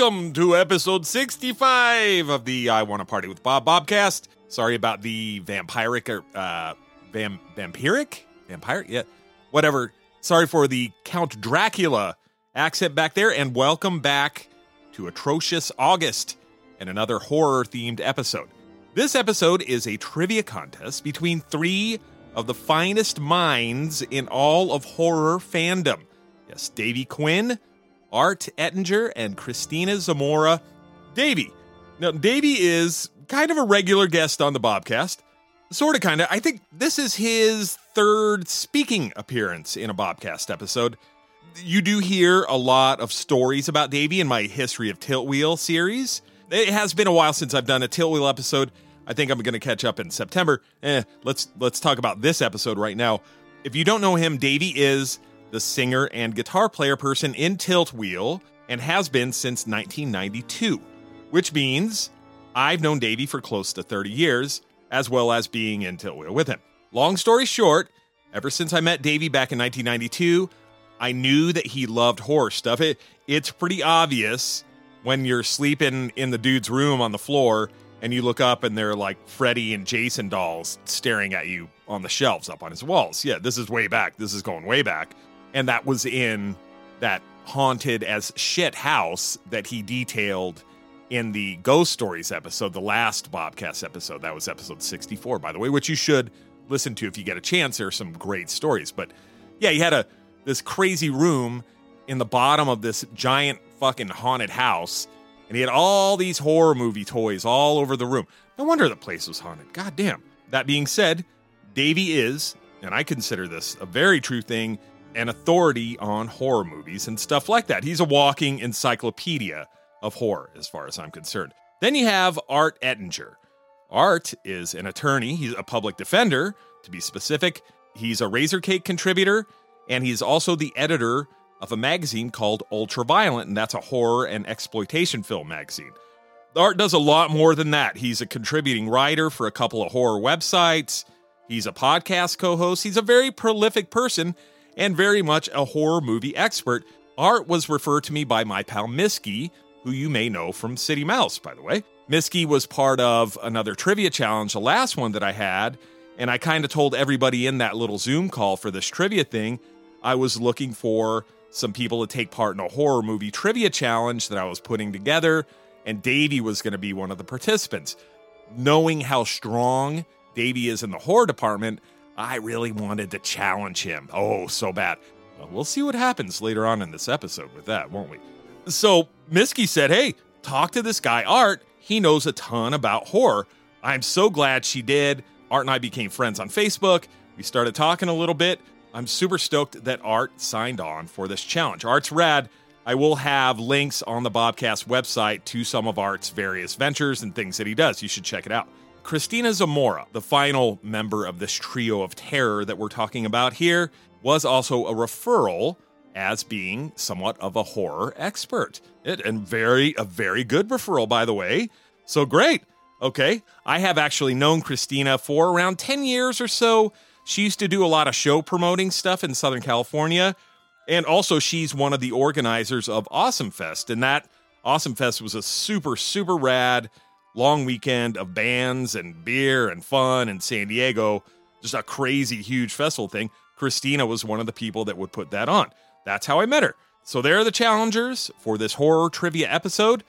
Welcome to episode 65 of the I Want to Party with Bob Bobcast. Sorry about the vampiric or uh vam vampiric? Vampire? Yeah. Whatever. Sorry for the Count Dracula accent back there and welcome back to Atrocious August and another horror themed episode. This episode is a trivia contest between 3 of the finest minds in all of horror fandom. Yes, Davy Quinn, Art Ettinger, and Christina Zamora. Davy. Now, Davy is kind of a regular guest on the Bobcast. Sort of, kind of. I think this is his third speaking appearance in a Bobcast episode. You do hear a lot of stories about Davy in my History of Tilt Wheel series. It has been a while since I've done a Tilt Wheel episode. I think I'm going to catch up in September. Eh, let's let's talk about this episode right now. If you don't know him, Davy is the singer and guitar player person in Tilt Wheel and has been since 1992, which means I've known Davy for close to 30 years, as well as being in Tilt Wheel with him. Long story short, ever since I met Davy back in 1992, I knew that he loved horror stuff. It, it's pretty obvious when you're sleeping in the dude's room on the floor and you look up and they're like Freddy and Jason dolls staring at you on the shelves up on his walls. Yeah, this is way back. This is going way back. And that was in that haunted as shit house that he detailed in the Ghost Stories episode, the last Bobcast episode. That was episode 64, by the way, which you should listen to if you get a chance. There are some great stories. But yeah, he had a this crazy room in the bottom of this giant fucking haunted house. And he had all these horror movie toys all over the room. No wonder the place was haunted. God damn. That being said, Davy is, and I consider this a very true thing, an authority on horror movies and stuff like that. He's a walking encyclopedia of horror, as far as I'm concerned. Then you have Art Ettinger. Art is an attorney, he's a public defender, to be specific. He's a Razor Cake contributor, and he's also the editor of a magazine called Ultraviolent, and that's a horror and exploitation film magazine. Art does a lot more than that. He's a contributing writer for a couple of horror websites. He's a podcast co host. He's a very prolific person and very much a horror movie expert. Art was referred to me by my pal Miski, who you may know from City Mouse, by the way. Miski was part of another trivia challenge, the last one that I had, and I kind of told everybody in that little Zoom call for this trivia thing I was looking for some people to take part in a horror movie trivia challenge that I was putting together, and Davey was going to be one of the participants. Knowing how strong Davey is in the horror department, I really wanted to challenge him. Oh, so bad. Well, we'll see what happens later on in this episode with that, won't we? So Miski said, Hey, talk to this guy, Art. He knows a ton about horror. I'm so glad she did. Art and I became friends on Facebook. We started talking a little bit. I'm super stoked that Art signed on for this challenge. Art's rad. I will have links on the Bobcast website to some of Art's various ventures and things that he does. You should check it out. Christina Zamora, the final member of this trio of terror that we're talking about here, was also a referral as being somewhat of a horror expert. It, and very a very good referral by the way. So great. Okay. I have actually known Christina for around 10 years or so. She used to do a lot of show promoting stuff in Southern California. And also, she's one of the organizers of Awesome Fest. And that Awesome Fest was a super, super rad long weekend of bands and beer and fun in San Diego. Just a crazy, huge festival thing. Christina was one of the people that would put that on. That's how I met her. So, there are the challengers for this horror trivia episode.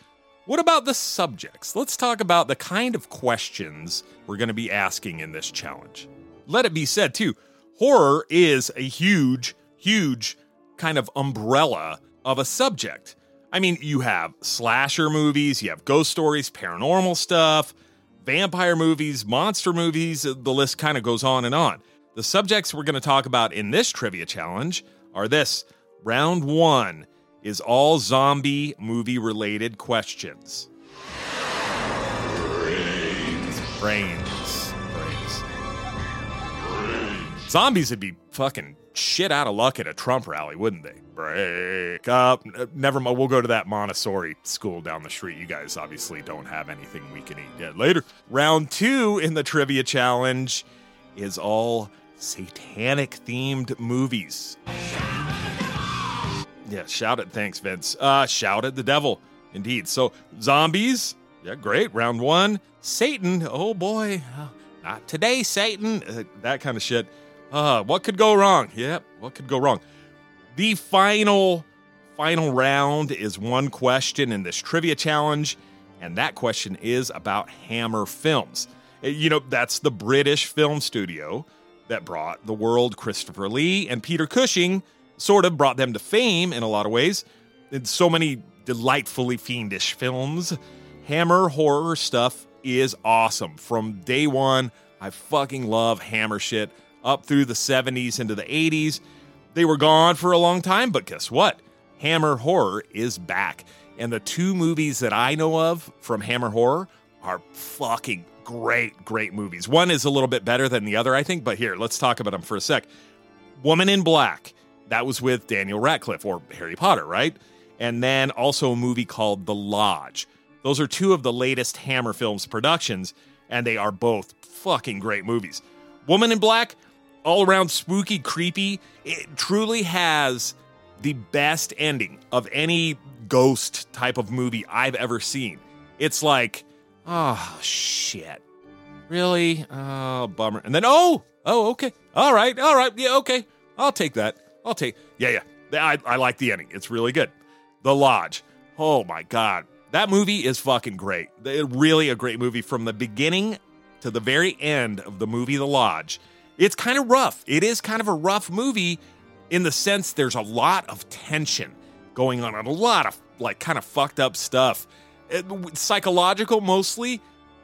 What about the subjects? Let's talk about the kind of questions we're going to be asking in this challenge let it be said too, horror is a huge, huge kind of umbrella of a subject. I mean, you have slasher movies, you have ghost stories, paranormal stuff, vampire movies, monster movies, uh, the list kind of goes on and on. The subjects we're going to talk about in this trivia challenge are this round one is all zombie movie related questions. Brains. Brains. brains. Zombies would be fucking shit out of luck at a Trump rally, wouldn't they? Break up. Never mind. We'll go to that Montessori school down the street. You guys obviously don't have anything we can eat yet. Later. Round two in the trivia challenge is all satanic themed movies. Yeah, shout it. Thanks, Vince. Uh, shout at the devil. Indeed. So, zombies, yeah, great. Round one. Satan, oh boy, uh, not today, Satan. Uh, that kind of shit. Uh, what could go wrong? Yep, what could go wrong? The final, final round is one question in this trivia challenge, and that question is about Hammer Films. Uh, you know, that's the British film studio that brought the world Christopher Lee and Peter Cushing, sort of brought them to fame in a lot of ways. In so many delightfully fiendish films. Hammer horror stuff is awesome. From day one, I fucking love Hammer shit up through the 70s into the 80s. They were gone for a long time, but guess what? Hammer horror is back. And the two movies that I know of from Hammer horror are fucking great, great movies. One is a little bit better than the other, I think, but here, let's talk about them for a sec. Woman in Black, that was with Daniel Radcliffe or Harry Potter, right? And then also a movie called The Lodge. Those are two of the latest Hammer Films productions, and they are both fucking great movies. Woman in Black, all around spooky, creepy. It truly has the best ending of any ghost type of movie I've ever seen. It's like, oh, shit. Really? Oh, bummer. And then, oh, oh, okay. All right, all right. Yeah, okay. I'll take that. I'll take, yeah, yeah. I, I like the ending. It's really good. The Lodge. Oh, my God. That movie is fucking great. Really a great movie from the beginning to the very end of the movie The Lodge. It's kind of rough. It is kind of a rough movie in the sense there's a lot of tension going on and a lot of like kind of fucked up stuff. It, psychological mostly.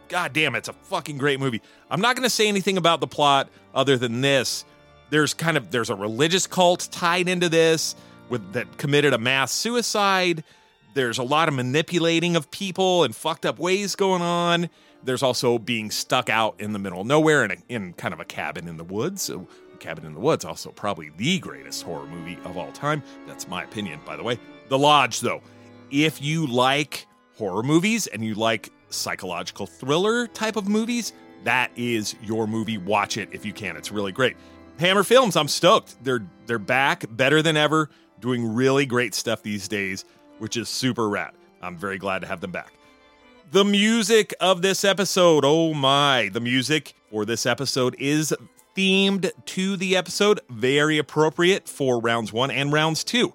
God damn, it's a fucking great movie. I'm not going to say anything about the plot other than this. There's kind of there's a religious cult tied into this with that committed a mass suicide there's a lot of manipulating of people and fucked up ways going on. There's also being stuck out in the middle of nowhere in, a, in kind of a cabin in the woods. Cabin in the Woods, also probably the greatest horror movie of all time. That's my opinion, by the way. The Lodge, though, if you like horror movies and you like psychological thriller type of movies, that is your movie. Watch it if you can. It's really great. Hammer Films, I'm stoked. They're they're back better than ever, doing really great stuff these days which is super rad. I'm very glad to have them back. The music of this episode, oh my, the music for this episode is themed to the episode, very appropriate for rounds one and rounds two.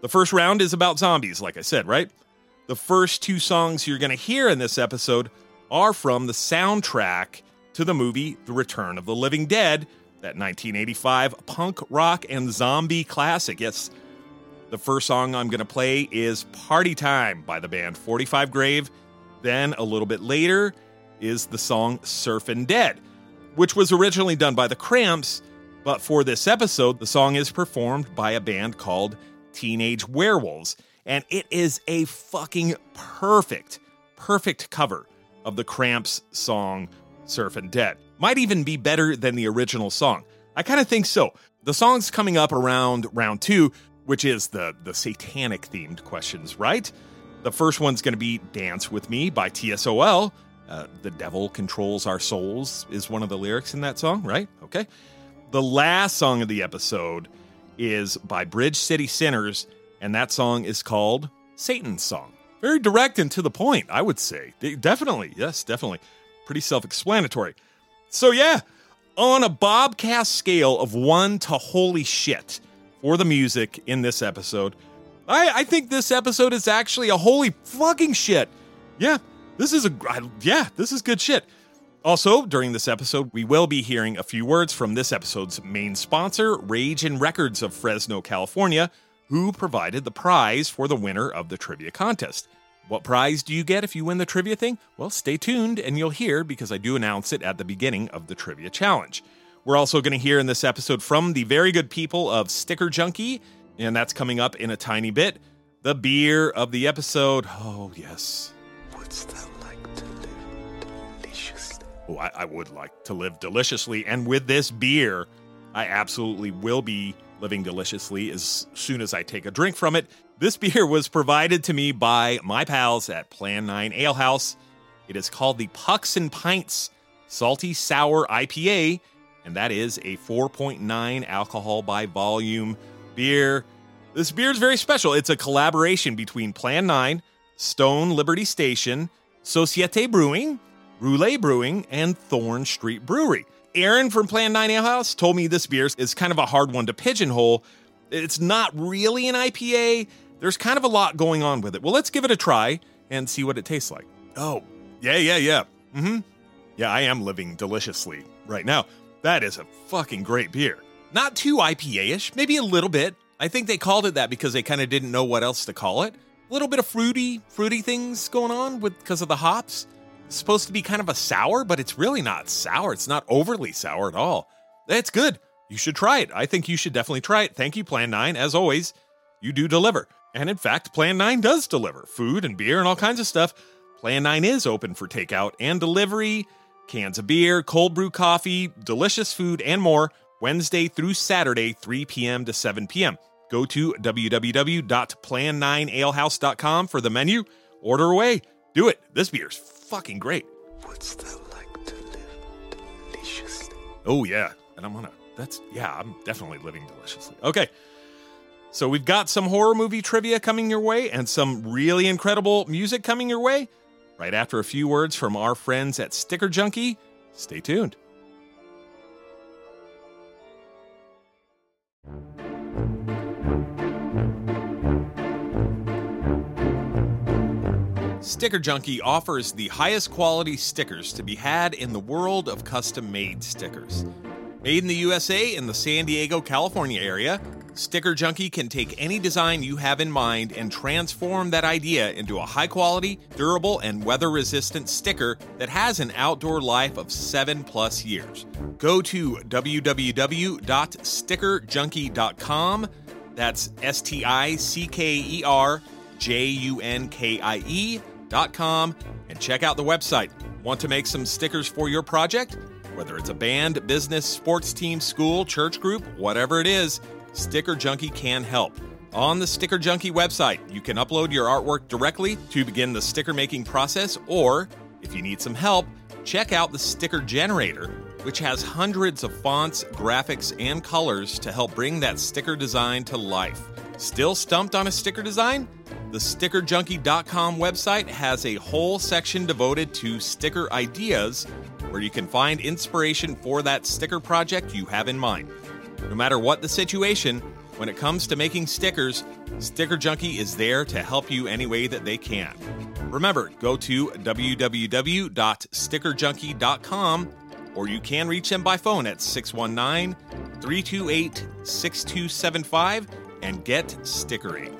The first round is about zombies, like I said, right? The first two songs you're going to hear in this episode are from the soundtrack to the movie The Return of the Living Dead, that 1985 punk rock and zombie classic. Yes, the first song I'm going to play is Party Time by the band 45 Grave. Then, a little bit later, is the song Surfin' Dead, which was originally done by the Cramps, but for this episode, the song is performed by a band called Teenage Werewolves. And it is a fucking perfect, perfect cover of the Cramps song Surfin' Dead. Might even be better than the original song. I kind of think so. The song's coming up around round two, which is the the satanic themed questions, right? The first one's going to be "Dance with Me" by TSOL. Uh, the devil controls our souls is one of the lyrics in that song, right? Okay. The last song of the episode is by Bridge City Sinners, and that song is called Satan's Song. Very direct and to the point, I would say. Definitely, yes, definitely. Pretty self explanatory. So, yeah, on a Bobcast scale of one to holy shit, for the music in this episode. I, I think this episode is actually a holy fucking shit. Yeah, this is a yeah, this is good shit. Also, during this episode, we will be hearing a few words from this episode's main sponsor, Raging Records of Fresno, California, who provided the prize for the winner of the trivia contest. What prize do you get if you win the trivia thing? Well, stay tuned and you'll hear because I do announce it at the beginning of the trivia challenge. We're also going to hear in this episode from the very good people of Sticker Junkie, and that's coming up in a tiny bit. The beer of the episode. Oh, yes. What's that like to live deliciously? Oh, I, I would like to live deliciously. And with this beer, I absolutely will be living deliciously as soon as I take a drink from it. This beer was provided to me by my pals at Plan 9 Ale House. It is called the Pucks and Pints Salty Sour IPA and that is a 4.9 alcohol by volume beer. This beer is very special. It's a collaboration between Plan 9, Stone Liberty Station, Societe Brewing, Roulette Brewing, and Thorn Street Brewery. Aaron from Plan 9 Ale House told me this beer is kind of a hard one to pigeonhole. It's not really an IPA. There's kind of a lot going on with it. Well, let's give it a try and see what it tastes like. Oh, yeah, yeah, yeah. Mm-hmm. Yeah, I am living deliciously right now. That is a fucking great beer. Not too IPA-ish, maybe a little bit. I think they called it that because they kind of didn't know what else to call it. A little bit of fruity, fruity things going on with because of the hops. It's supposed to be kind of a sour, but it's really not sour. It's not overly sour at all. It's good. You should try it. I think you should definitely try it. Thank you, Plan 9. As always, you do deliver. And in fact, Plan 9 does deliver food and beer and all kinds of stuff. Plan 9 is open for takeout and delivery, cans of beer, cold brew coffee, delicious food, and more Wednesday through Saturday, 3 p.m. to 7 p.m. Go to www.plan9alehouse.com for the menu. Order away. Do it. This beer's fucking great. What's that like to live deliciously? Oh, yeah. And I'm gonna, that's, yeah, I'm definitely living deliciously. Okay. So we've got some horror movie trivia coming your way and some really incredible music coming your way. Right after a few words from our friends at Sticker Junkie, stay tuned. Sticker Junkie offers the highest quality stickers to be had in the world of custom made stickers. Made in the USA in the San Diego, California area, Sticker Junkie can take any design you have in mind and transform that idea into a high quality, durable, and weather resistant sticker that has an outdoor life of seven plus years. Go to www.stickerjunkie.com. That's S T I C K E R J U N K I E dot com and check out the website. Want to make some stickers for your project? Whether it's a band, business, sports team, school, church group, whatever it is, Sticker Junkie can help. On the Sticker Junkie website, you can upload your artwork directly to begin the sticker making process, or if you need some help, check out the Sticker Generator, which has hundreds of fonts, graphics, and colors to help bring that sticker design to life. Still stumped on a sticker design? The StickerJunkie.com website has a whole section devoted to sticker ideas where you can find inspiration for that sticker project you have in mind. No matter what the situation, when it comes to making stickers, Sticker Junkie is there to help you any way that they can. Remember, go to www.stickerjunkie.com or you can reach them by phone at 619 328 6275 and get stickering.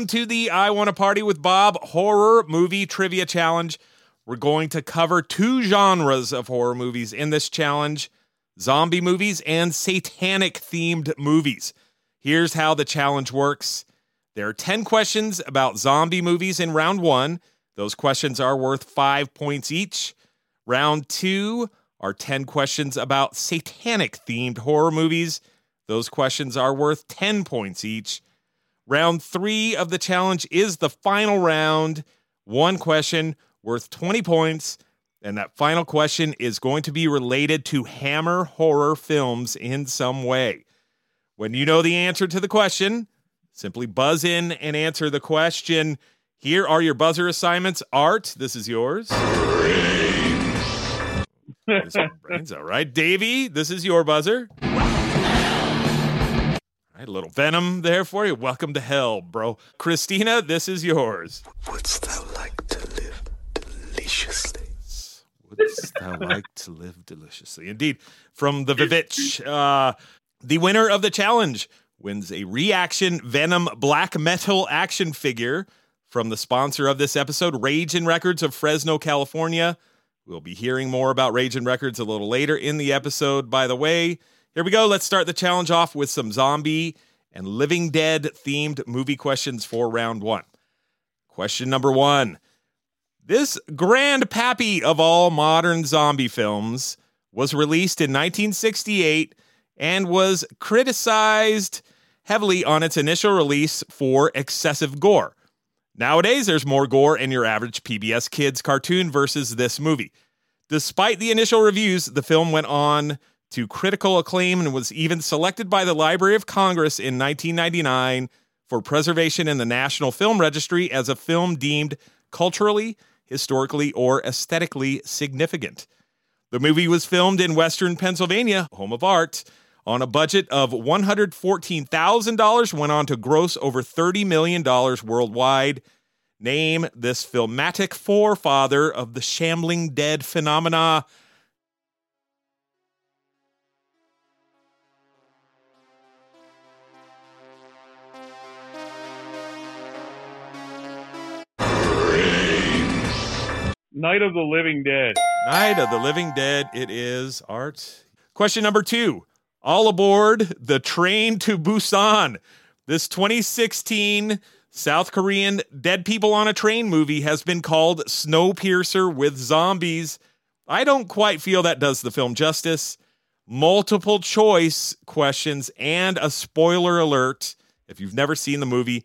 Welcome to the I Want to Party with Bob Horror Movie Trivia Challenge. We're going to cover two genres of horror movies in this challenge zombie movies and satanic themed movies. Here's how the challenge works there are 10 questions about zombie movies in round one. Those questions are worth five points each. Round two are 10 questions about satanic themed horror movies. Those questions are worth 10 points each. Round three of the challenge is the final round. One question worth 20 points. And that final question is going to be related to Hammer horror films in some way. When you know the answer to the question, simply buzz in and answer the question. Here are your buzzer assignments. Art, this is yours. Brains. brains, all right. Davey, this is your buzzer. Right, a little venom there for you. Welcome to hell, bro. Christina, this is yours. Wouldst thou like to live deliciously? Wouldst thou like to live deliciously? Indeed. From the Vivitch, uh, the winner of the challenge wins a reaction Venom black metal action figure from the sponsor of this episode, Raging Records of Fresno, California. We'll be hearing more about Raging Records a little later in the episode, by the way. Here we go. Let's start the challenge off with some zombie and living dead themed movie questions for round one. Question number one. This grandpappy of all modern zombie films was released in 1968 and was criticized heavily on its initial release for excessive gore. Nowadays, there's more gore in your average PBS Kids cartoon versus this movie. Despite the initial reviews, the film went on to critical acclaim and was even selected by the Library of Congress in 1999 for preservation in the National Film Registry as a film deemed culturally, historically, or aesthetically significant. The movie was filmed in Western Pennsylvania, home of art, on a budget of $114,000, went on to gross over $30 million worldwide. Name this filmatic forefather of the shambling dead phenomena. Night of the Living Dead. Night of the Living Dead, it is art. Question number two All aboard the train to Busan. This 2016 South Korean Dead People on a Train movie has been called Snowpiercer with Zombies. I don't quite feel that does the film justice. Multiple choice questions and a spoiler alert. If you've never seen the movie,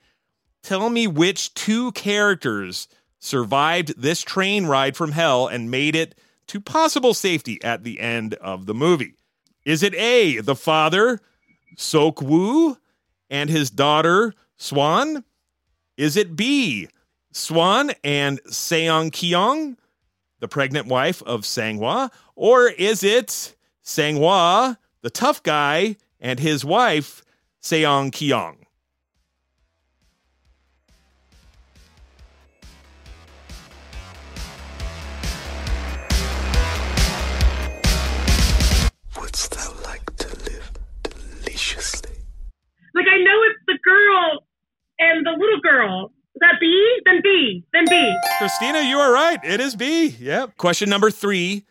tell me which two characters survived this train ride from hell and made it to possible safety at the end of the movie. Is it A, the father, Sok Woo, and his daughter, Swan? Is it B, Swan and Seong Kyung, the pregnant wife of Sanghwa? Or is it Sanghwa, the tough guy, and his wife, Seong Kyung? Wouldst thou like to live deliciously? Like I know it's the girl and the little girl. Is that B? Then B. Then B. Christina, you are right. It is B. Yep. Question number three.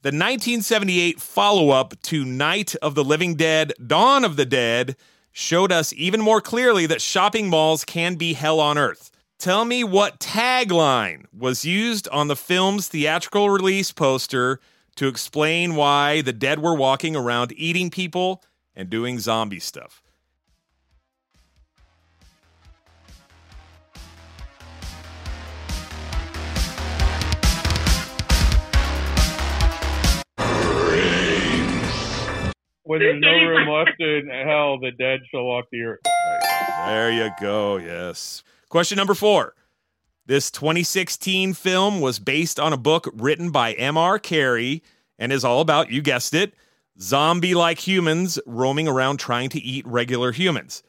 The 1978 follow up to Night of the Living Dead, Dawn of the Dead, showed us even more clearly that shopping malls can be hell on earth. Tell me what tagline was used on the film's theatrical release poster to explain why the dead were walking around eating people and doing zombie stuff. When there's no room left in hell, the dead shall walk the earth. There you go. Yes. Question number four. This 2016 film was based on a book written by M.R. Carey and is all about, you guessed it, zombie like humans roaming around trying to eat regular humans.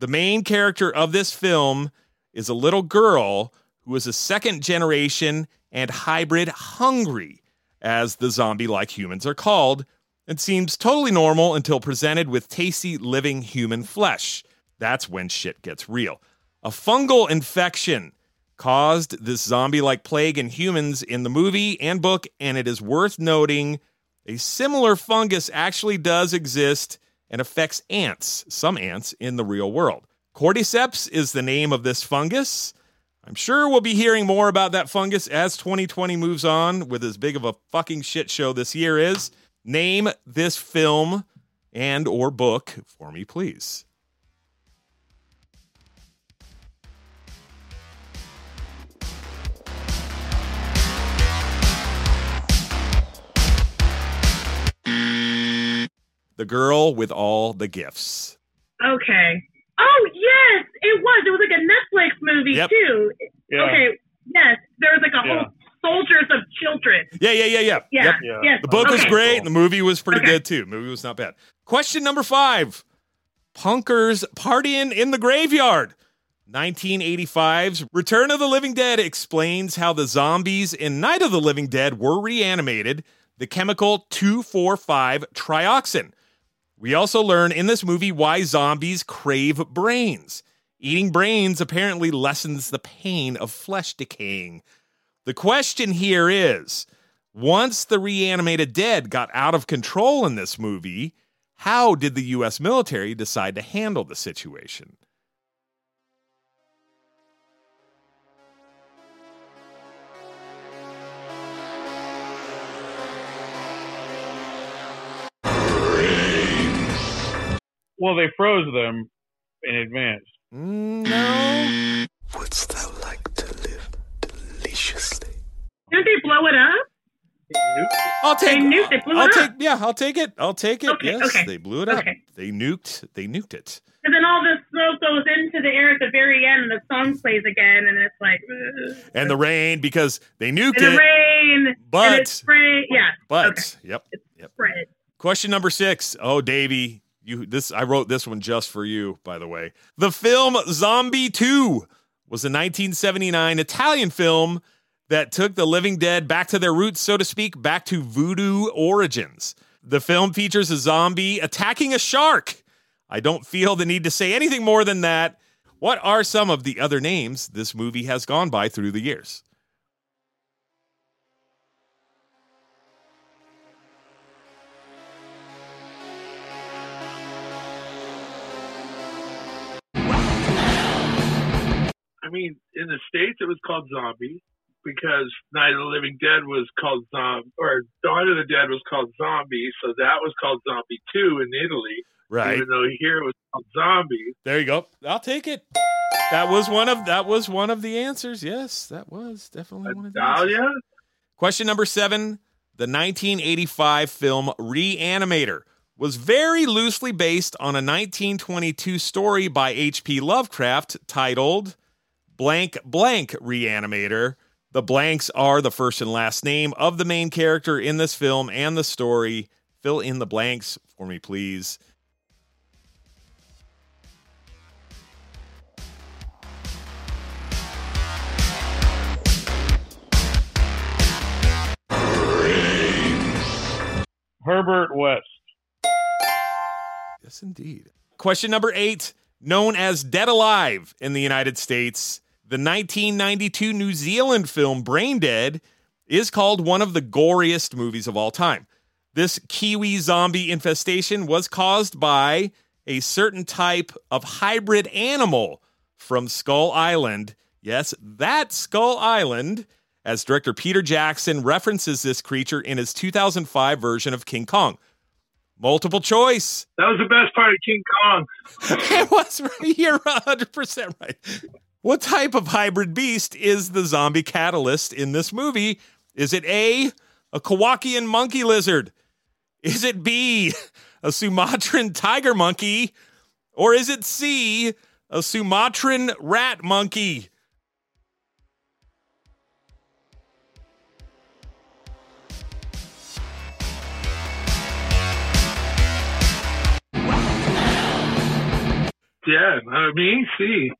The main character of this film is a little girl who is a second generation and hybrid hungry, as the zombie like humans are called, and seems totally normal until presented with tasty living human flesh. That's when shit gets real. A fungal infection caused this zombie like plague in humans in the movie and book, and it is worth noting a similar fungus actually does exist and affects ants, some ants in the real world. Cordyceps is the name of this fungus. I'm sure we'll be hearing more about that fungus as 2020 moves on with as big of a fucking shit show this year is. Name this film and or book for me please. The girl with all the gifts. Okay. Oh yes, it was. It was like a Netflix movie Yep. too. Yeah. Okay. Yes, there was like a Yeah. whole soldiers of children. Yeah, yeah, yeah, yeah. Yeah. Yep. Yeah. Yes. The book was great, and the movie was pretty Okay. good too. The movie was not bad. Question number five Punkers partying in the graveyard. 1985's Return of the Living Dead explains how the zombies in Night of the Living Dead were reanimated, the chemical 2,4,5 trioxin. We also learn in this movie why zombies crave brains. Eating brains apparently lessens the pain of flesh decaying. The question here is once the reanimated dead got out of control in this movie, how did the US military decide to handle the situation? Well, they froze them in advance. No. Wouldst thou like to live deliciously? Didn't they blow it up? I'll They take nuked it, blew I'll it take up. yeah, I'll take it. I'll take it. Okay, yes, okay. they blew it up. Okay. They nuked they nuked it. And then all this smoke goes into the air at the very end, and the song plays again, and it's like, ugh. And the rain because they nuked and the rain, but- and it's spray, yeah, But okay. yep. Yep. spread. Question number six. Oh, Davey, you this I wrote this one just for you, by the way. The film Zombie 2 was a 1979 Italian film that took the living dead back to their roots, so to speak, back to voodoo origins. The film features a zombie attacking a shark. I don't feel the need to say anything more than that. What are some of the other names this movie has gone by through the years? Mean, in the states it was called Zombie because Night of the Living Dead was called Zombie, or Dawn of the Dead was called Zombie, so that was called Zombie Two in Italy. Right. Even though here it was called Zombie. There you go. I'll take it. That was one of that was one of the answers. Yes, that was definitely one of the answers. Question number seven: The 1985 film Reanimator was very loosely based on a 1922 story by H.P. Lovecraft titled "Blank Blank Reanimator." The blanks are the first and last name of the main character in this film and the story. Fill in the blanks for me, please. Herbert West. Yes, indeed. Question number eight, known as Dead Alive in the United States, the 1992 New Zealand film Brain Dead is called one of the goriest movies of all time. This Kiwi zombie infestation was caused by a certain type of hybrid animal from Skull Island. Yes, that Skull Island, as director Peter Jackson references this creature in his 2005 version of King Kong. Multiple choice. That was the best part of King Kong. it was right. You're 100% right. What type of hybrid beast is the zombie catalyst in this movie? Is it A, a Kowakian monkey lizard? Is it B, a Sumatran tiger monkey? Or is it C, a Sumatran rat monkey? Yeah, uh, I mean, see.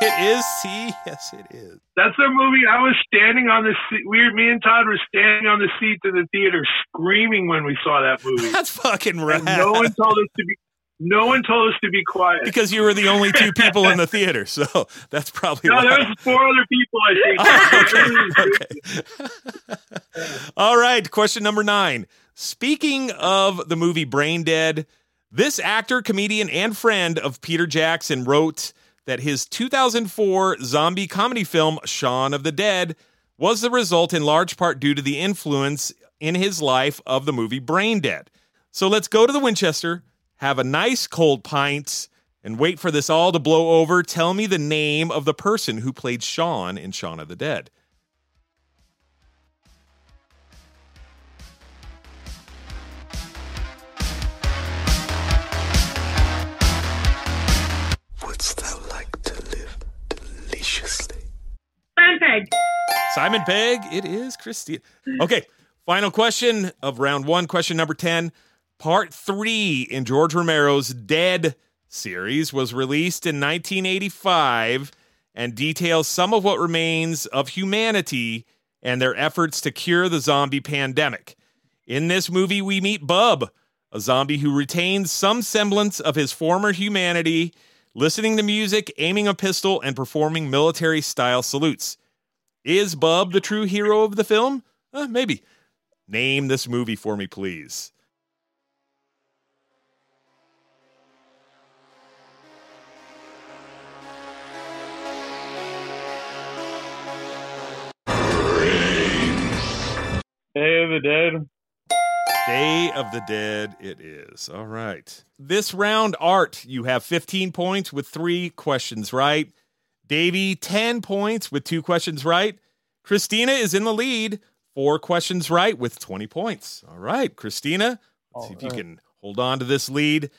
It is C. Yes, it is. That's the movie. I was standing on the seat. We, me and Todd were standing on the seats in the theater screaming when we saw that movie. That's fucking rad. And no one told us to be. No one told us to be quiet. because you were the only two people in the theater, so that's probably no, why. there was four other people. I think. Oh, okay. All right. Question number nine. Speaking of the movie Brain Dead, this actor, comedian, and friend of Peter Jackson wrote that his 2004 zombie comedy film, Shaun of the Dead, was the result in large part due to the influence in his life of the movie Brain Dead. So let's go to the Winchester, have a nice cold pint, and wait for this all to blow over. Tell me the name of the person who played Shaun in Shaun of the Dead. Wouldst thou like to live deliciously? Simon Pegg. Simon Pegg, it is Christine. Okay, final question of round one, question number 10. Part three in George Romero's Dead series was released in 1985 and details some of what remains of humanity and their efforts to cure the zombie pandemic. In this movie, we meet Bub, a zombie who retains some semblance of his former humanity, listening to music, aiming a pistol, and performing military style salutes. Is Bub the true hero of the film? Uh, maybe. Name this movie for me, please. Day of the Dead. Day of the Dead, it is. All right. This round, Art, you have 15 points with three questions right. Davey, 10 points with two questions right. Christina is in the lead, four questions right with 20 points. All right, Christina, let's see if you right. can hold on to this lead.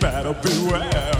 Better beware.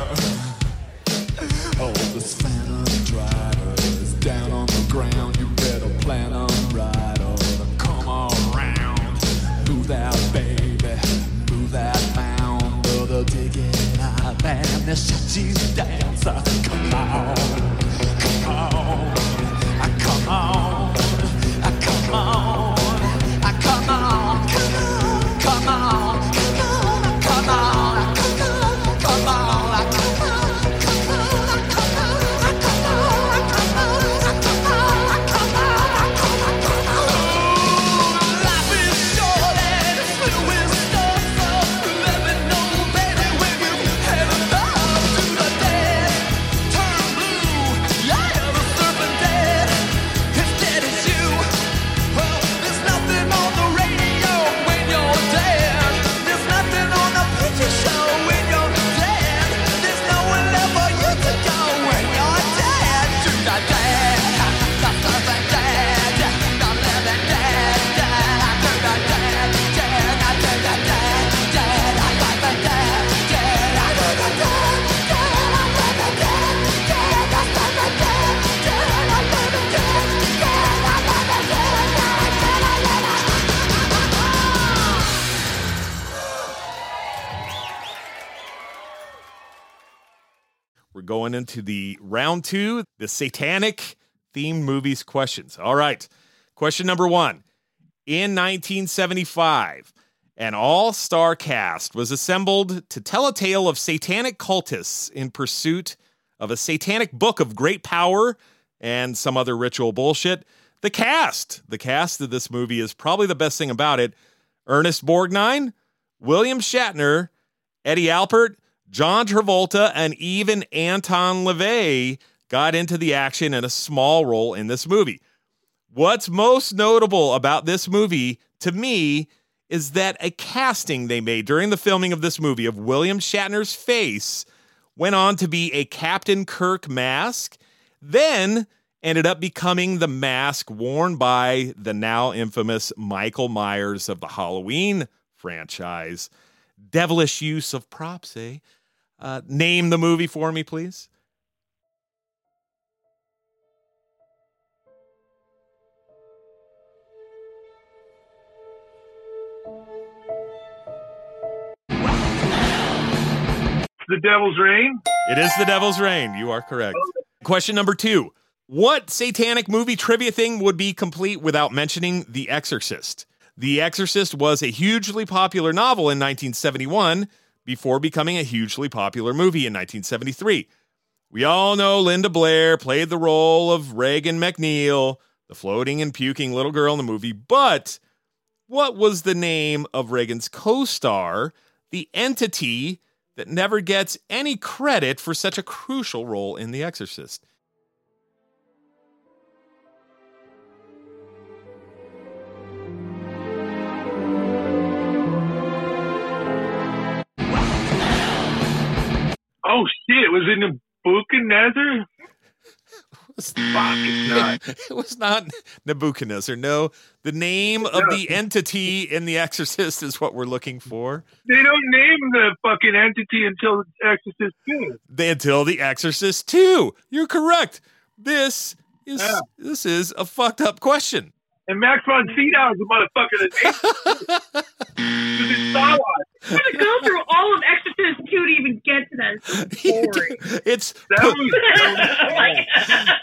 Going into the round two, the satanic themed movies questions. All right. Question number one. In 1975, an all star cast was assembled to tell a tale of satanic cultists in pursuit of a satanic book of great power and some other ritual bullshit. The cast, the cast of this movie is probably the best thing about it. Ernest Borgnine, William Shatner, Eddie Albert, John Travolta, and even Anton LaVey got into the action in a small role in this movie. What's most notable about this movie to me is that a casting they made during the filming of this movie of William Shatner's face went on to be a Captain Kirk mask, then ended up becoming the mask worn by the now infamous Michael Myers of the Halloween franchise. Devilish use of props, eh? Uh, name the movie for me, please. The Devil's Rain. It is The Devil's Rain. You are correct. Question number two What satanic movie trivia thing would be complete without mentioning The Exorcist? The Exorcist was a hugely popular novel in 1971 before becoming a hugely popular movie in 1973. We all know Linda Blair played the role of Regan MacNeil, the floating and puking little girl in the movie, but what was the name of Regan's co star, the entity that never gets any credit for such a crucial role in The Exorcist? Oh shit! Was it Nebuchadnezzar? Fuck, it's not. it was not Nebuchadnezzar. No, the name of the entity in The Exorcist is what we're looking for. They don't name the fucking entity until The Exorcist Two. They until The Exorcist 2. You're correct. This is Yeah. this is a fucked up question. And Max von Sydow is a motherfucker that named it. Because it's Star I'm gonna go through all of Exorcist 2 to even get to that story. it's That was like,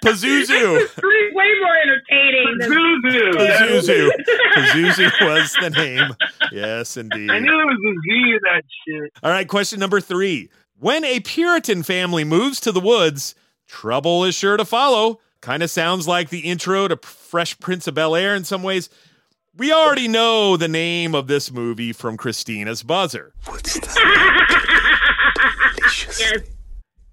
Pazuzu. Is three- way more entertaining than Pazuzu. Pazuzu. Pazuzu was the name. Yes, indeed. I knew there was a Z in that shit. All right, question number three. When a Puritan family moves to the woods, trouble is sure to follow. Kind of sounds like the intro to Fresh Prince of Bel Air in some ways. We already know the name of this movie from Christina's buzzer. What's that? Delicious. yes.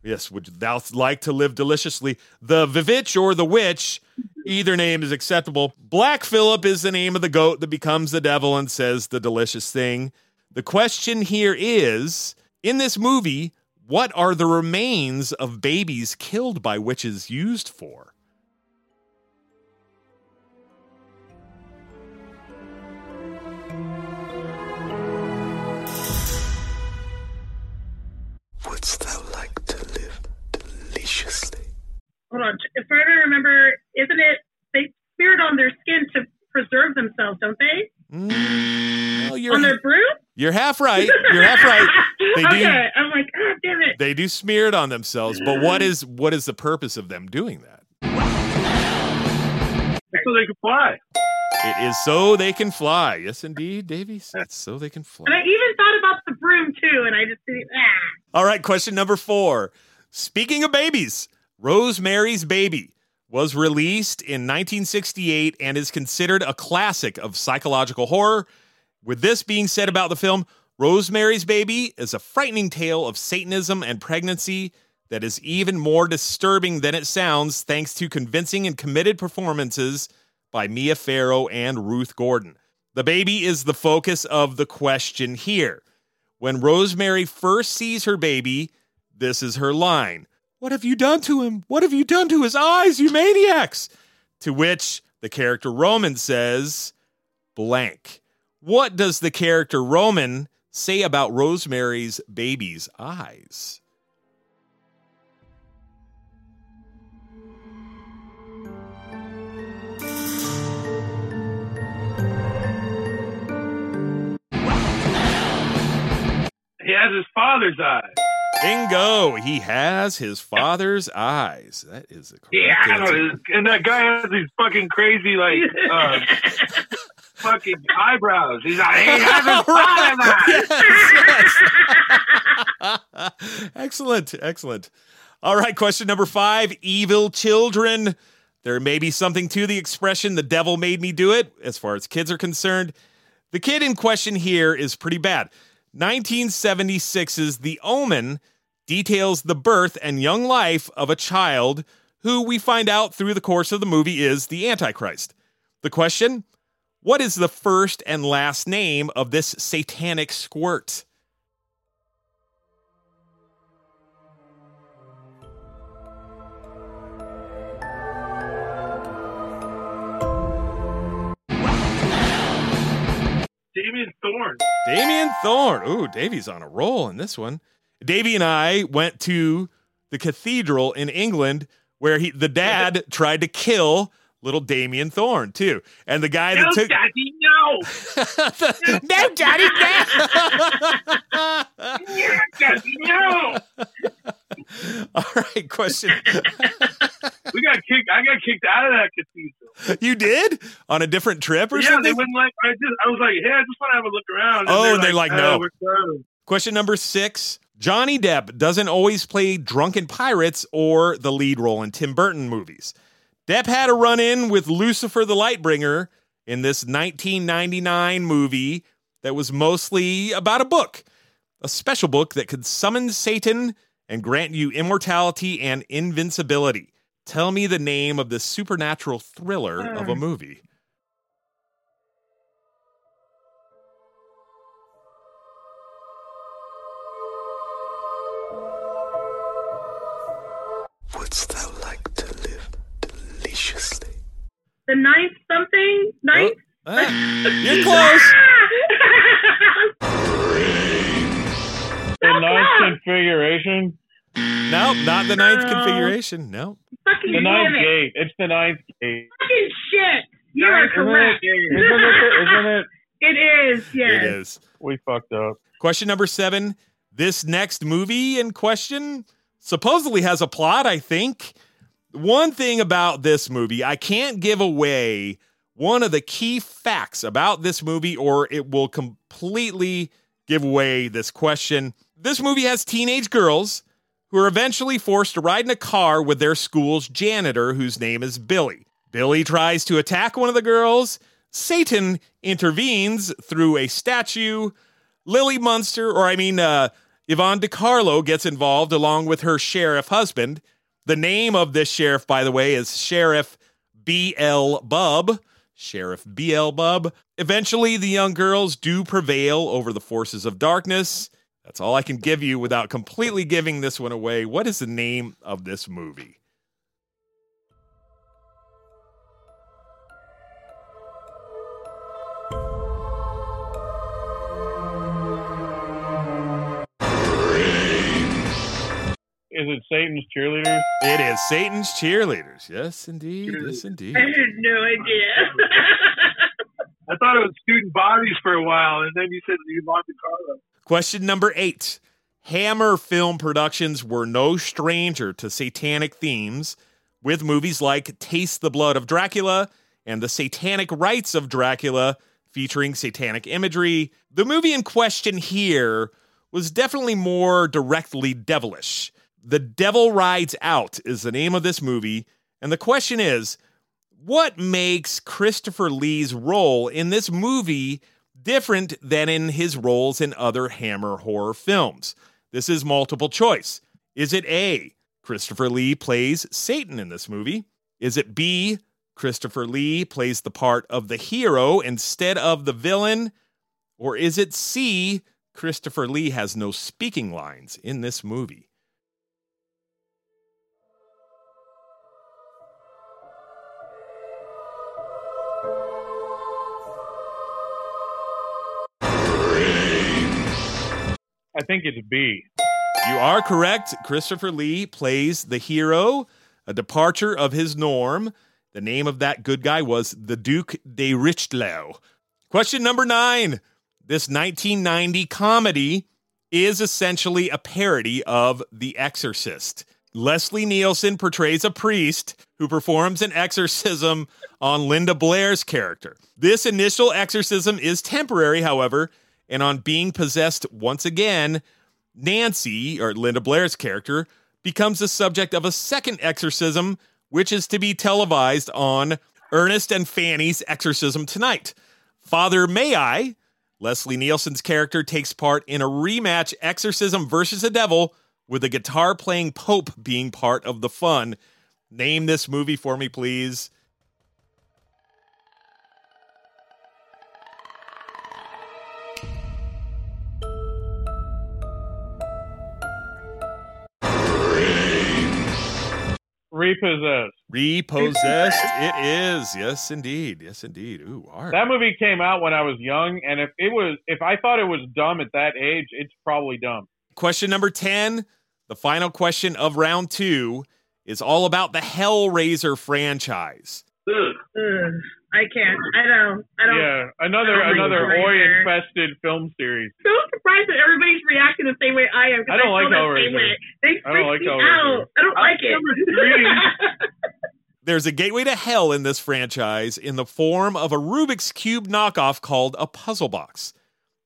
Yes, would thou like to live deliciously? The VVitch or the Witch, either name is acceptable. Black Philip is the name of the goat that becomes the devil and says the delicious thing. The question here is in this movie, what are the remains of babies killed by witches used for? Wouldst thou like to live deliciously? Hold on. If I remember, isn't it they spear it on their skin to preserve themselves, don't they? Mm, well, you're, on their broom? you're half right. You're half right. They do. okay. I'm like, oh, damn it. They do smear it on themselves, but what is what is the purpose of them doing that? So they can fly. It is so they can fly. Yes, indeed, Davies. It's so they can fly. And I even thought about the broom too, and I just didn't. Ah. All right, question number four. Speaking of babies, Rosemary's Baby was released in 1968 and is considered a classic of psychological horror. With this being said about the film, Rosemary's Baby is a frightening tale of Satanism and pregnancy that is even more disturbing than it sounds, thanks to convincing and committed performances by Mia Farrow and Ruth Gordon. The baby is the focus of the question here. When Rosemary first sees her baby, this is her line What have you done to him? What have you done to his eyes, you maniacs? To which the character Roman says, blank. What does the character Roman say about Rosemary's baby's eyes? He has his father's eyes. Bingo! He has his father's eyes. That is a correct Yeah, I answer. know. And that guy has these fucking crazy, like, uh, fucking eyebrows. He's like, he has his father's eyes. yes, yes. excellent, excellent. All right, question number five evil children. There may be something to the expression, the devil made me do it, as far as kids are concerned. The kid in question here is pretty bad. 1976's The Omen details the birth and young life of a child who we find out through the course of the movie is the Antichrist. The question What is the first and last name of this satanic squirt? Damien Thorne. Damien Thorne. Ooh, Davey's on a roll in this one. Davey and I went to the cathedral in England where he the dad tried to kill little Damien Thorne too. And the guy No, that took Daddy, no. No, daddy, no. Yeah, Daddy, no. All right, question. We got kicked. I got kicked out of that cathedral. you did on a different trip or yeah, something? Yeah, they wouldn't like. I just. I was like, hey, I just want to have a look around. Oh, and they're like, oh, no. "Oh, we're. Question number six. Johnny Depp doesn't always play drunken pirates or the lead role in Tim Burton movies. Depp had a run in with Lucifer the Lightbringer in this 1999 movie that was mostly about a book, a special book that could summon Satan and grant you immortality and invincibility. Tell me the name of this supernatural thriller of a hmm. movie. Wouldst thou like to live deliciously? The ninth something? Ninth? Oh, ah, you're close. The ninth close. configuration. No, not the ninth No. configuration. No. Fucking The ninth damn it. gate. It's the ninth gate. Fucking shit. You are correct. Isn't it? Isn't it? It is, yes. It is. We fucked up. Question number seven. This next movie in question supposedly has a plot, I think. One thing about this movie, I can't give away one of the key facts about this movie, or it will completely give away this question. This movie has teenage girls who are eventually forced to ride in a car with their school's janitor, whose name is Billy. Billy tries to attack one of the girls. Satan intervenes through a statue. Lily Munster, or I mean, uh, Yvonne De Carlo gets involved along with her sheriff husband. The name of this sheriff, by the way, is Sheriff B.L. Bub. Sheriff B.L. Bub. Eventually, the young girls do prevail over the forces of darkness. That's all I can give you without completely giving this one away. What is the name of this movie? Is it Satan's cheerleaders? It is Satan's Cheerleaders. Yes, indeed. Yes, indeed. I had no idea. I thought it was student bodies for a while, and then you said Yvonne De Carlo. Question number eight. Hammer Film Productions were no stranger to satanic themes, with movies like Taste the Blood of Dracula and The Satanic Rites of Dracula featuring satanic imagery. The movie in question here was definitely more directly devilish. The Devil Rides Out is the name of this movie, and the question is what makes Christopher Lee's role in this movie different than in his roles in other Hammer horror films? This is multiple choice. Is it A, Christopher Lee plays Satan in this movie? Is it B, Christopher Lee plays the part of the hero instead of the villain? Or is it C, Christopher Lee has no speaking lines in this movie? I think it's B. You are correct. Christopher Lee plays the hero, a departure of his norm. The name of that good guy was the Duke de Richelieu. Question number nine. This 1990 comedy is essentially a parody of The Exorcist. Leslie Nielsen portrays a priest who performs an exorcism on Linda Blair's character. This initial exorcism is temporary, however, and on being possessed once again, Nancy, or Linda Blair's character, becomes the subject of a second exorcism, which is to be televised on Ernest and Fanny's Exorcism Tonight. Father May I, Leslie Nielsen's character, takes part in a rematch exorcism versus the devil, with a guitar playing Pope being part of the fun. Name this movie for me, please. Repossessed. Repossessed. It is. Yes, indeed. Yes, indeed. Ooh, art. That movie came out when I was young, and if it was, if I thought it was dumb at that age, it's probably dumb. Question number 10, the final question of round two, is all about the Hellraiser franchise. Ugh. Ugh, I can't. I don't. I don't. Yeah, another don't another like oi infested film series. so surprised that everybody's reacting the same way I am. 'cause I don't like feel Hellraiser. They I don't freak like me Hellraiser. out. I don't I'm like it. There's a gateway to hell in this franchise in the form of a Rubik's Cube knockoff called a puzzle box.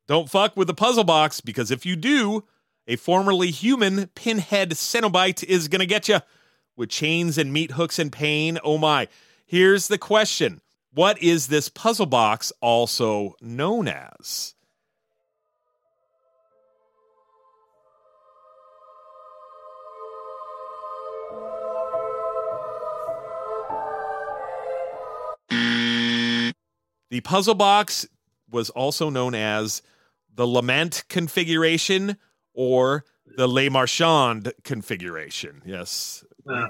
Don't fuck with the puzzle box because if you do, a formerly human pinhead Cenobite is going to get you with chains and meat hooks and pain. Oh my. Here's the question What is this puzzle box also known as? The puzzle box was also known as the Lament configuration or the Le Marchand configuration. Yes,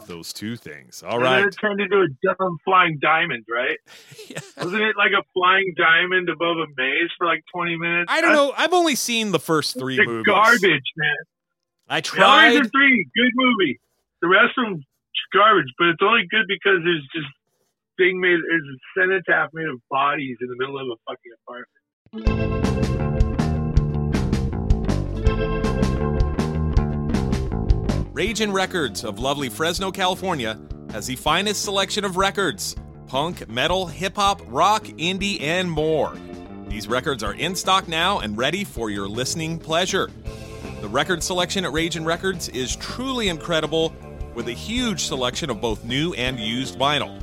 Those two things. All And right. it turned into a dumb flying diamond, right? Wasn't it like a flying diamond above a maze for like 20 minutes? I don't know. I've only seen the first three It's movies. garbage, man. I tried. 3, good movie. The rest of them, garbage, but it's only good because there's just thing made, there's a cenotaph made of bodies in the middle of a fucking apartment. Raging Records of lovely Fresno, California has the finest selection of records punk, metal, hip hop, rock, indie, and more. These records are in stock now and ready for your listening pleasure. The record selection at Raging Records is truly incredible with a huge selection of both new and used vinyl.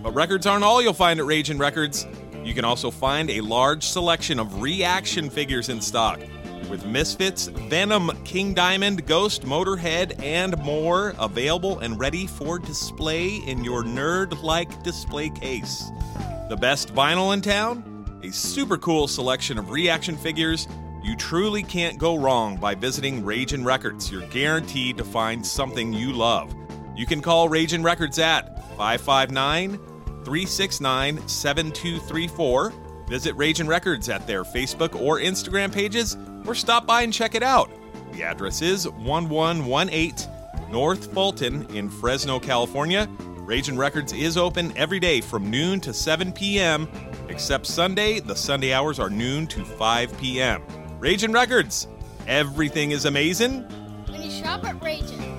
But records aren't all you'll find at Raging Records. You can also find a large selection of reaction figures in stock with Misfits, Venom, King Diamond, Ghost, Motorhead, and more available and ready for display in your nerd like display case. The best vinyl in town? A super cool selection of reaction figures. You truly can't go wrong by visiting Raging Records. You're guaranteed to find something you love. You can call Raging Records at 559 369 7234. Visit Raging Records at their Facebook or Instagram pages or stop by and check it out. The address is 1118 North Fulton in Fresno, California. Raging Records is open every day from noon to 7 p.m., except Sunday. The Sunday hours are noon to 5 p.m. Raging Records, everything is amazing. When you shop at Raging.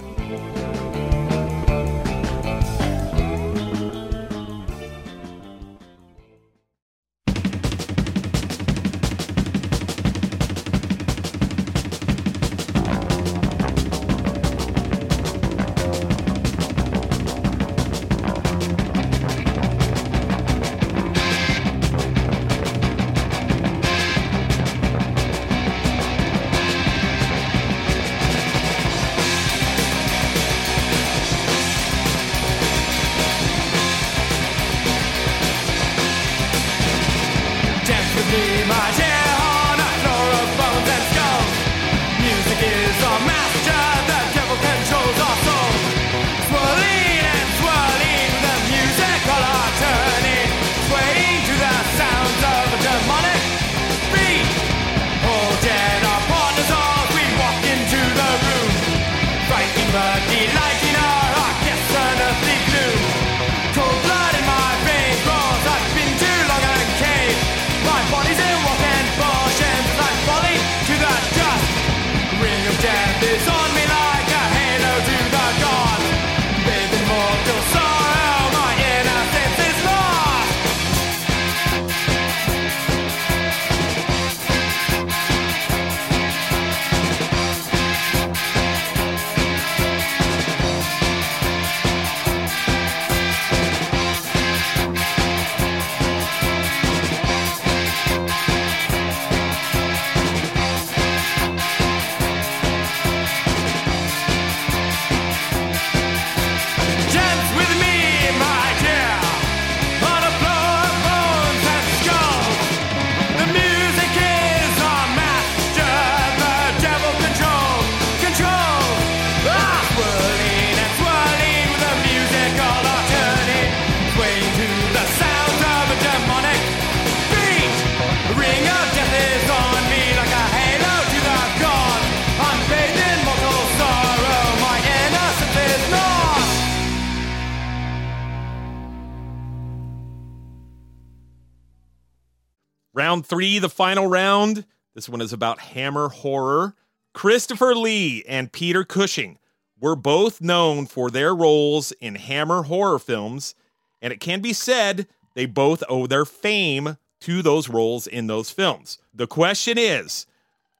Three, the final round. This one is about Hammer horror. Christopher Lee and Peter Cushing were both known for their roles in Hammer horror films, and it can be said they both owe their fame to those roles in those films. The question is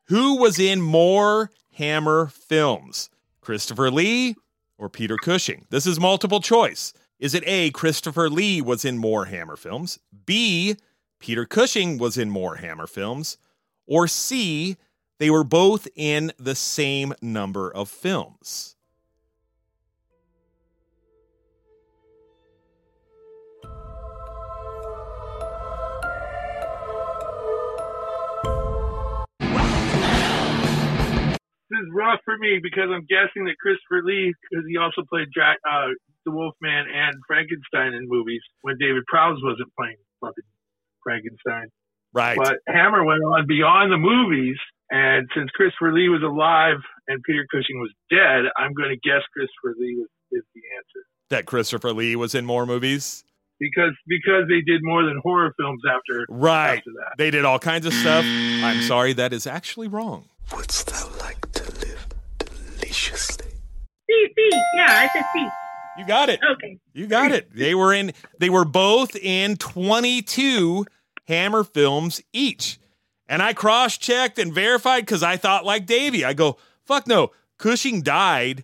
who was in more Hammer films? Christopher Lee or Peter Cushing? This is multiple choice. Is it A, Christopher Lee was in more Hammer films? B, Peter Cushing was in more Hammer films? Or C, they were both in the same number of films? This is rough for me because I'm guessing that Christopher Lee, because he also played Jack, uh, the Wolfman and Frankenstein in movies when David Prowse wasn't playing Frankenstein. Right. But Hammer went on beyond the movies, and since Christopher Lee was alive and Peter Cushing was dead, I'm going to guess Christopher Lee was, is the answer that Christopher Lee was in more movies? because because they did more than horror films after Right. after that. They did all kinds of stuff. I'm sorry, that is actually wrong. Wouldst thou like to live deliciously? C, C. Yeah, I said C. You got it. Okay. You got it. They were in they were both in 22 Hammer films each. And I cross-checked and verified cuz I thought like Davey. I go, "Fuck no. Cushing died.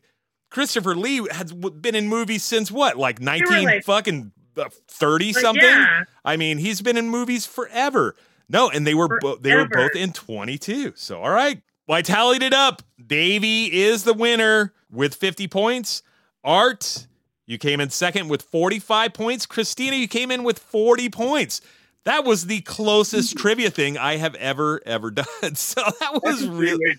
Christopher Lee has been in movies since what? Like 19 like- fucking uh, 30 something? yeah. I mean, he's been in movies forever. No, and they were bo- they were both in 22. So all right. Well, I tallied it up. Davey is the winner with 50 points. Art, you came in second with 45 points. Christina, you came in with 40 points. That was the closest mm. trivia thing I have ever ever done. So that was really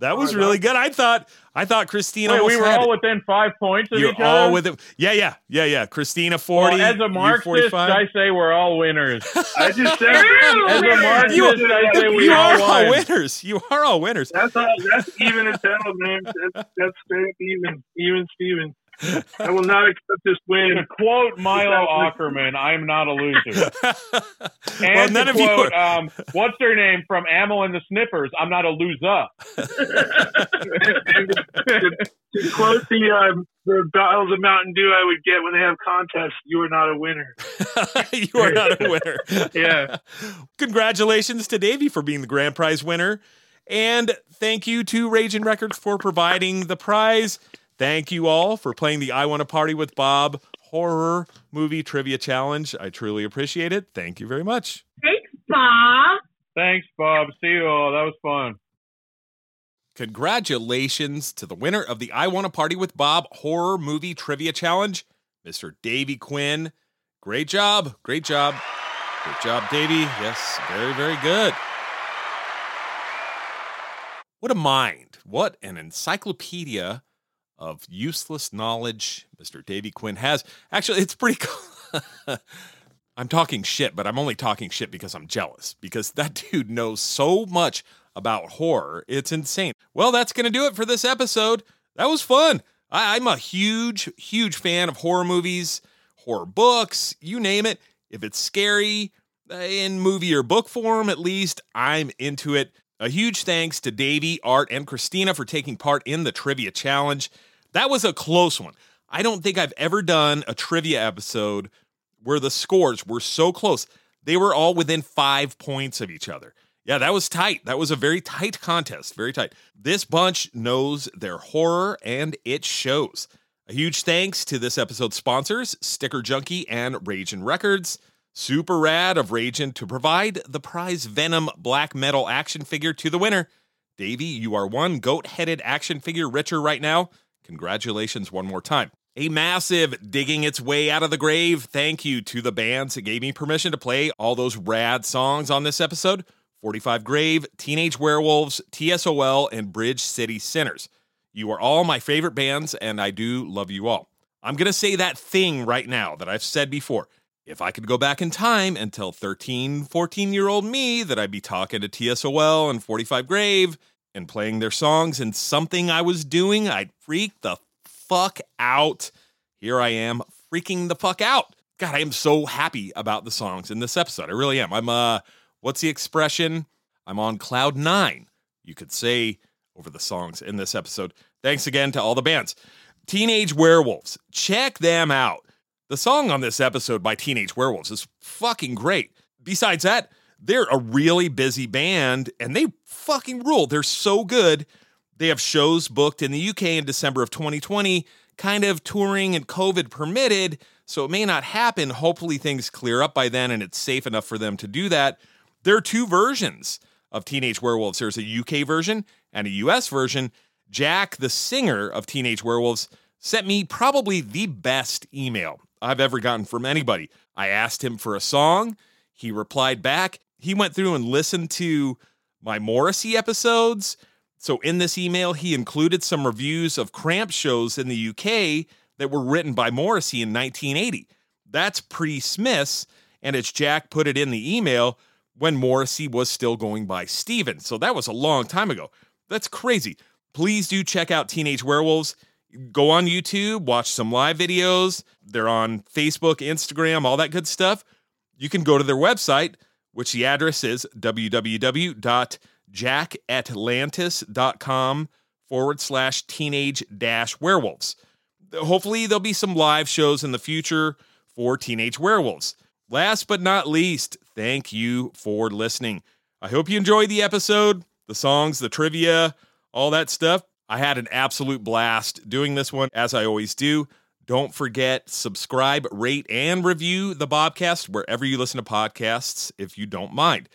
that was really good. I thought I thought Christina Wait, we were all it. within five points of You're each all other. with it. Yeah, yeah, yeah, yeah. Christina Well, 40. as a Marxist, I say we're all winners. I just said As a Marxist, You- I say we you all are all won. winners. You are all winners. That's all. That's even and settled, man. That's, that's even, even Steven. I will not accept this win. To quote Milo Aukerman, I'm not a loser. well, And none to of you. quote, Are, um, what's their name from Amel and the Snippers? I'm not a loser. and to, to quote the um, the bottles of Mountain Dew I would get when they have contests, you are not a winner. you are not a winner. Yeah. Congratulations to Davey for being the grand prize winner. And thank you to Raging Records for providing the prize. Thank you all for playing the I Want to Party with Bob horror movie trivia challenge. I truly appreciate it. Thank you very much. Thanks, Bob. Thanks, Bob. See you all. That was fun. Congratulations to the winner of the I Want to Party with Bob horror movie trivia challenge, Mr. Davey Quinn. Great job. Great job. Great job, Davey. Yes, very, very good. What a mind. What an encyclopedia of useless knowledge Mr. Davey Quinn has. Actually, it's pretty cool. I'm talking shit, but I'm only talking shit because I'm jealous because that dude knows so much about horror. It's insane. Well, that's going to do it for this episode. That was fun. I, I'm a huge, huge fan of horror movies, horror books, you name it. If it's scary uh, in movie or book form, at least, I'm into it. A huge thanks to Davey, Art, and Christina for taking part in the trivia challenge. That was a close one. I don't think I've ever done a trivia episode where the scores were so close. They were all within five points of each other. Yeah, that was tight. That was a very tight contest. Very tight. This bunch knows their horror and it shows. A huge thanks to this episode's sponsors, Sticker Junkie and Raging Records. Super rad of Raging to provide the prize Venom Black Metal action figure to the winner. Davey, you are one goat headed action figure richer right now. Congratulations one more time. A massive digging its way out of the grave thank you to the bands that gave me permission to play all those rad songs on this episode 45 Grave, Teenage Werewolves, TSOL, and Bridge City Sinners. You are all my favorite bands, and I do love you all. I'm going to say that thing right now that I've said before. If I could go back in time and tell 13, 14 year old me that I'd be talking to TSOL and 45 Grave and playing their songs and something I was doing, I'd freak the fuck out. Here I am freaking the fuck out. God, I am so happy about the songs in this episode. I really am. I'm uh What's the expression? I'm on cloud nine, you could say over the songs in this episode. Thanks again to all the bands. Teenage Werewolves, check them out. The song on this episode by Teenage Werewolves is fucking great. Besides that, they're a really busy band and they fucking rule. They're so good. They have shows booked in the UK in December of 2020, kind of touring and COVID permitted, so it may not happen. Hopefully, things clear up by then and it's safe enough for them to do that. There are two versions of Teenage Werewolves there's a UK version and a US version. Jack, the singer of Teenage Werewolves, sent me probably the best email I've ever gotten from anybody. I asked him for a song. He replied back. He went through and listened to my Morrissey episodes. So in this email, he included some reviews of Cramp shows in the UK that were written by Morrissey in 1980. That's pre Smiths, and it's Jack put it in the email when Morrissey was still going by Steven. So that was a long time ago. That's crazy. Please do check out Teenage Werewolves. Go on YouTube, watch some live videos. They're on Facebook, Instagram, all that good stuff. You can go to their website, which the address is www.jackatlantis.com forward slash teenage dash werewolves. Hopefully, there'll be some live shows in the future for Teenage Werewolves. Last but not least, thank you for listening. I hope you enjoyed the episode, the songs, the trivia, all that stuff. I had an absolute blast doing this one, as I always do. Don't forget, subscribe, rate, and review the Bobcast wherever you listen to podcasts if you don't mind.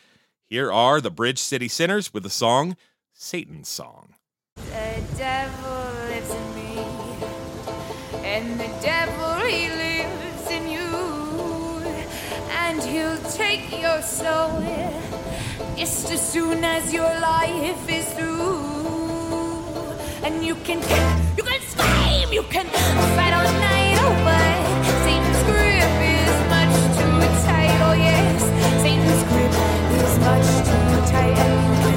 Here are the Bridge City Sinners with the song Satan's Song. The devil lives in me, and the devil he lives in you, and he'll take your soul just as soon as your life is through. And you can you can you can fight all night, but Satan's grip is much too tight, oh yes, Satan's grip is much too tight,